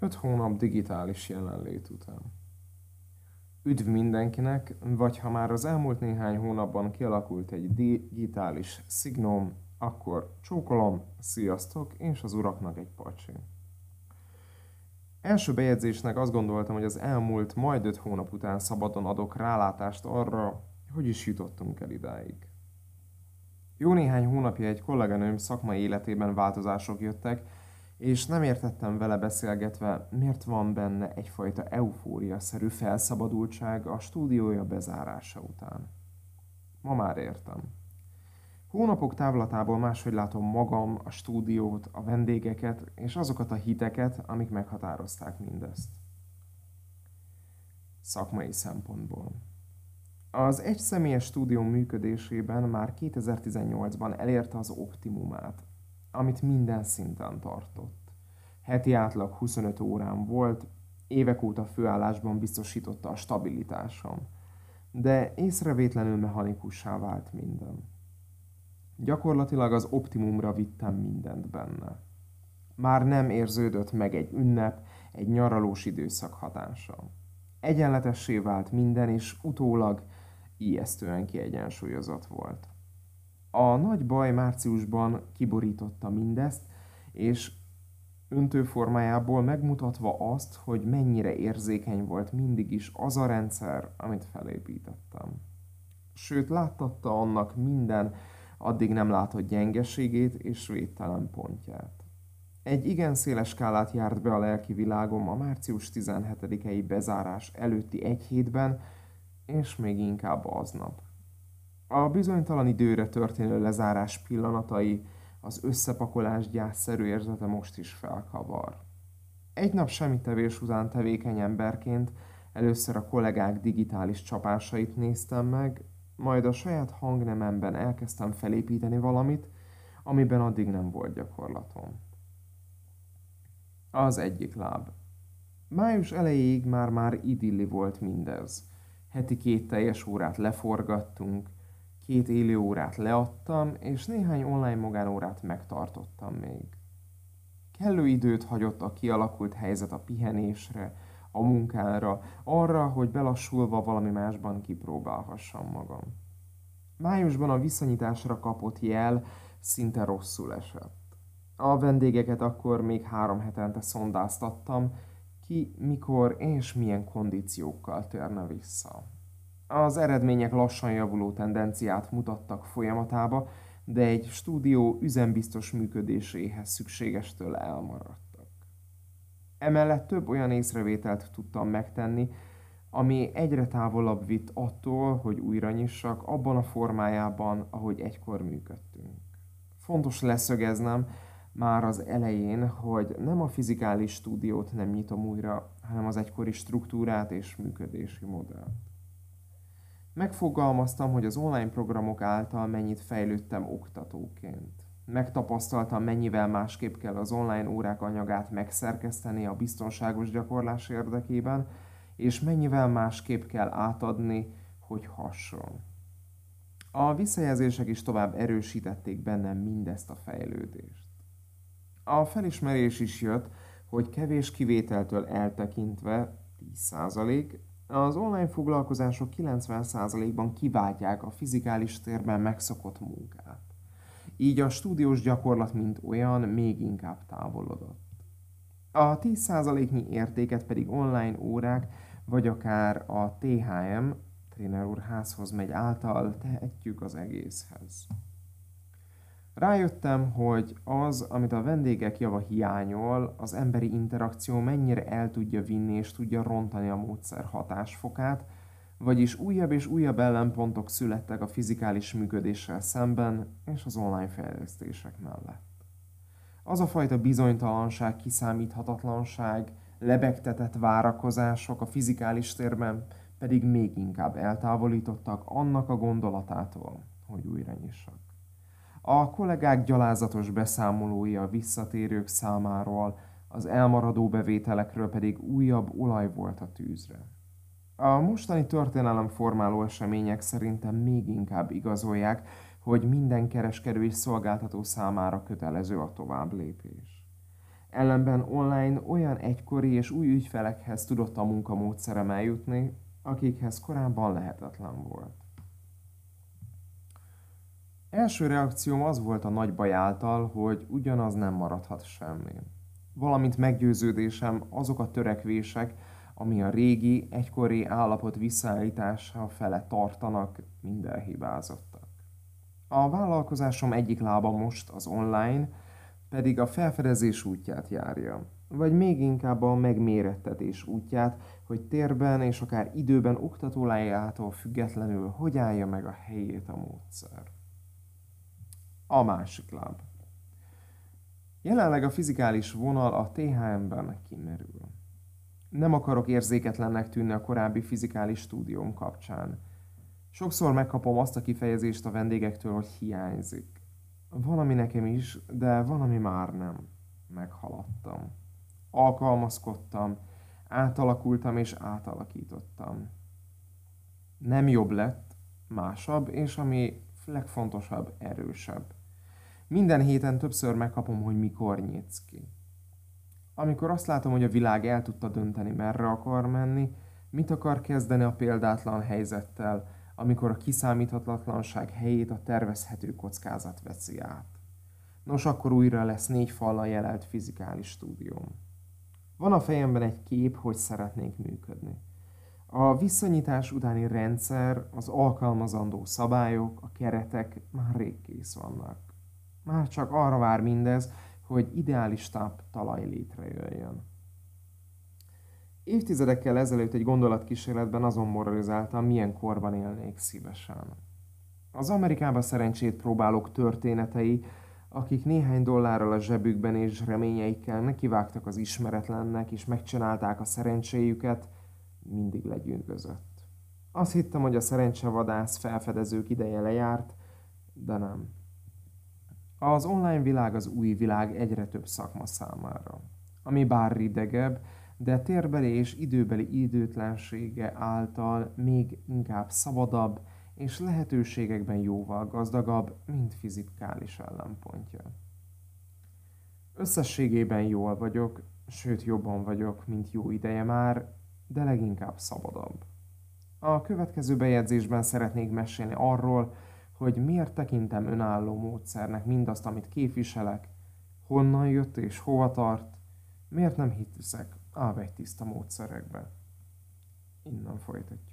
5 hónap digitális jelenlét után. Üdv mindenkinek, vagy ha már az elmúlt néhány hónapban kialakult egy digitális szignóm, akkor csókolom, sziasztok, és az uraknak egy pacsi. Első bejegyzésnek azt gondoltam, hogy az elmúlt majd 5 hónap után szabadon adok rálátást arra, hogy is jutottunk el idáig. Jó néhány hónapja egy kolléganőm szakmai életében változások jöttek, és nem értettem vele beszélgetve, miért van benne egyfajta eufória-szerű felszabadultság a stúdiója bezárása után. Ma már értem. Hónapok távlatából máshogy látom magam, a stúdiót, a vendégeket és azokat a hiteket, amik meghatározták mindezt. Szakmai szempontból. Az egy személyes stúdió működésében már 2018-ban elérte az optimumát, amit minden szinten tartott. Heti átlag 25 órán volt, évek óta főállásban biztosította a stabilitásom, de észrevétlenül mechanikussá vált minden. Gyakorlatilag az optimumra vittem mindent benne. Már nem érződött meg egy ünnep, egy nyaralós időszak hatása. Egyenletessé vált minden, és utólag ijesztően kiegyensúlyozott volt. A nagy baj márciusban kiborította mindezt, és öntőformájából megmutatva azt, hogy mennyire érzékeny volt mindig is az a rendszer, amit felépítettem. Sőt, láttatta annak minden addig nem látott gyengeségét és védtelen pontját. Egy igen széles skálát járt be a lelki világom a március 17-i bezárás előtti egy hétben, és még inkább aznap. A bizonytalan időre történő lezárás pillanatai, az összepakolás gyászszerű érzete most is felkavar. Egy nap semmi tevés után tevékeny emberként először a kollégák digitális csapásait néztem meg, majd a saját hangnememben elkezdtem felépíteni valamit, amiben addig nem volt gyakorlatom. Az egyik láb. Május elejéig már-már idilli volt mindez. Heti két teljes órát leforgattunk, két élő órát leadtam, és néhány online magánórát megtartottam még. Kellő időt hagyott a kialakult helyzet a pihenésre, a munkára, arra, hogy belassulva valami másban kipróbálhassam magam. Májusban a viszonyításra kapott jel szinte rosszul esett. A vendégeket akkor még három hetente szondáztattam, ki mikor és milyen kondíciókkal térne vissza. Az eredmények lassan javuló tendenciát mutattak folyamatába, de egy stúdió üzembiztos működéséhez szükségestől elmaradtak. Emellett több olyan észrevételt tudtam megtenni, ami egyre távolabb vitt attól, hogy újra nyissak abban a formájában, ahogy egykor működtünk. Fontos leszögeznem már az elején, hogy nem a fizikális stúdiót nem nyitom újra, hanem az egykori struktúrát és működési modellt. Megfogalmaztam, hogy az online programok által mennyit fejlődtem oktatóként. Megtapasztaltam, mennyivel másképp kell az online órák anyagát megszerkeszteni a biztonságos gyakorlás érdekében, és mennyivel másképp kell átadni, hogy hasson. A visszajelzések is tovább erősítették bennem mindezt a fejlődést. A felismerés is jött, hogy kevés kivételtől eltekintve 10% az online foglalkozások 90%-ban kiváltják a fizikális térben megszokott munkát. Így a stúdiós gyakorlat, mint olyan, még inkább távolodott. A 10%-nyi értéket pedig online órák, vagy akár a THM, tréner házhoz megy által tehetjük az egészhez. Rájöttem, hogy az, amit a vendégek java hiányol, az emberi interakció mennyire el tudja vinni és tudja rontani a módszer hatásfokát, vagyis újabb és újabb ellenpontok születtek a fizikális működéssel szemben és az online fejlesztések mellett. Az a fajta bizonytalanság, kiszámíthatatlanság, lebegtetett várakozások a fizikális térben pedig még inkább eltávolítottak annak a gondolatától, hogy újra nyissak. A kollégák gyalázatos beszámolói a visszatérők számáról, az elmaradó bevételekről pedig újabb olaj volt a tűzre. A mostani történelem formáló események szerintem még inkább igazolják, hogy minden kereskedő és szolgáltató számára kötelező a tovább lépés. Ellenben online olyan egykori és új ügyfelekhez tudott a munkamódszerem eljutni, akikhez korábban lehetetlen volt. Első reakcióm az volt a nagy baj által, hogy ugyanaz nem maradhat semmi. Valamint meggyőződésem azok a törekvések, ami a régi, egykori állapot visszaállítása fele tartanak, minden hibázottak. A vállalkozásom egyik lába most az online, pedig a felfedezés útját járja, vagy még inkább a megmérettetés útját, hogy térben és akár időben oktatólájától függetlenül hogy állja meg a helyét a módszer. A másik láb. Jelenleg a fizikális vonal a THM-ben kimerül. Nem akarok érzéketlennek tűnni a korábbi fizikális stúdióm kapcsán. Sokszor megkapom azt a kifejezést a vendégektől, hogy hiányzik. Van, ami nekem is, de van, ami már nem. Meghaladtam. Alkalmazkodtam, átalakultam és átalakítottam. Nem jobb lett, másabb, és ami legfontosabb, erősebb. Minden héten többször megkapom, hogy mikor nyitsz ki. Amikor azt látom, hogy a világ el tudta dönteni, merre akar menni, mit akar kezdeni a példátlan helyzettel, amikor a kiszámíthatatlanság helyét a tervezhető kockázat veszi át. Nos, akkor újra lesz négy fallal jelelt fizikális stúdióm. Van a fejemben egy kép, hogy szeretnék működni. A visszanyitás utáni rendszer, az alkalmazandó szabályok, a keretek már rég kész vannak. Már csak arra vár mindez, hogy ideálistább talaj létrejöjjön. Évtizedekkel ezelőtt egy gondolatkísérletben azon moralizáltam, milyen korban élnék szívesen. Az Amerikába szerencsét próbálók történetei, akik néhány dollárral a zsebükben és reményeikkel nekivágtak az ismeretlennek és megcsinálták a szerencséjüket, mindig legyűgözött. Azt hittem, hogy a szerencsevadász felfedezők ideje lejárt, de nem. Az online világ az új világ egyre több szakma számára, ami bár ridegebb, de térbeli és időbeli időtlensége által még inkább szabadabb és lehetőségekben jóval gazdagabb, mint fizikális ellenpontja. Összességében jól vagyok, sőt jobban vagyok, mint jó ideje már, de leginkább szabadabb. A következő bejegyzésben szeretnék mesélni arról, hogy miért tekintem önálló módszernek mindazt, amit képviselek, honnan jött és hova tart, miért nem hiszek tiszta módszerekbe. Innen folytatjuk.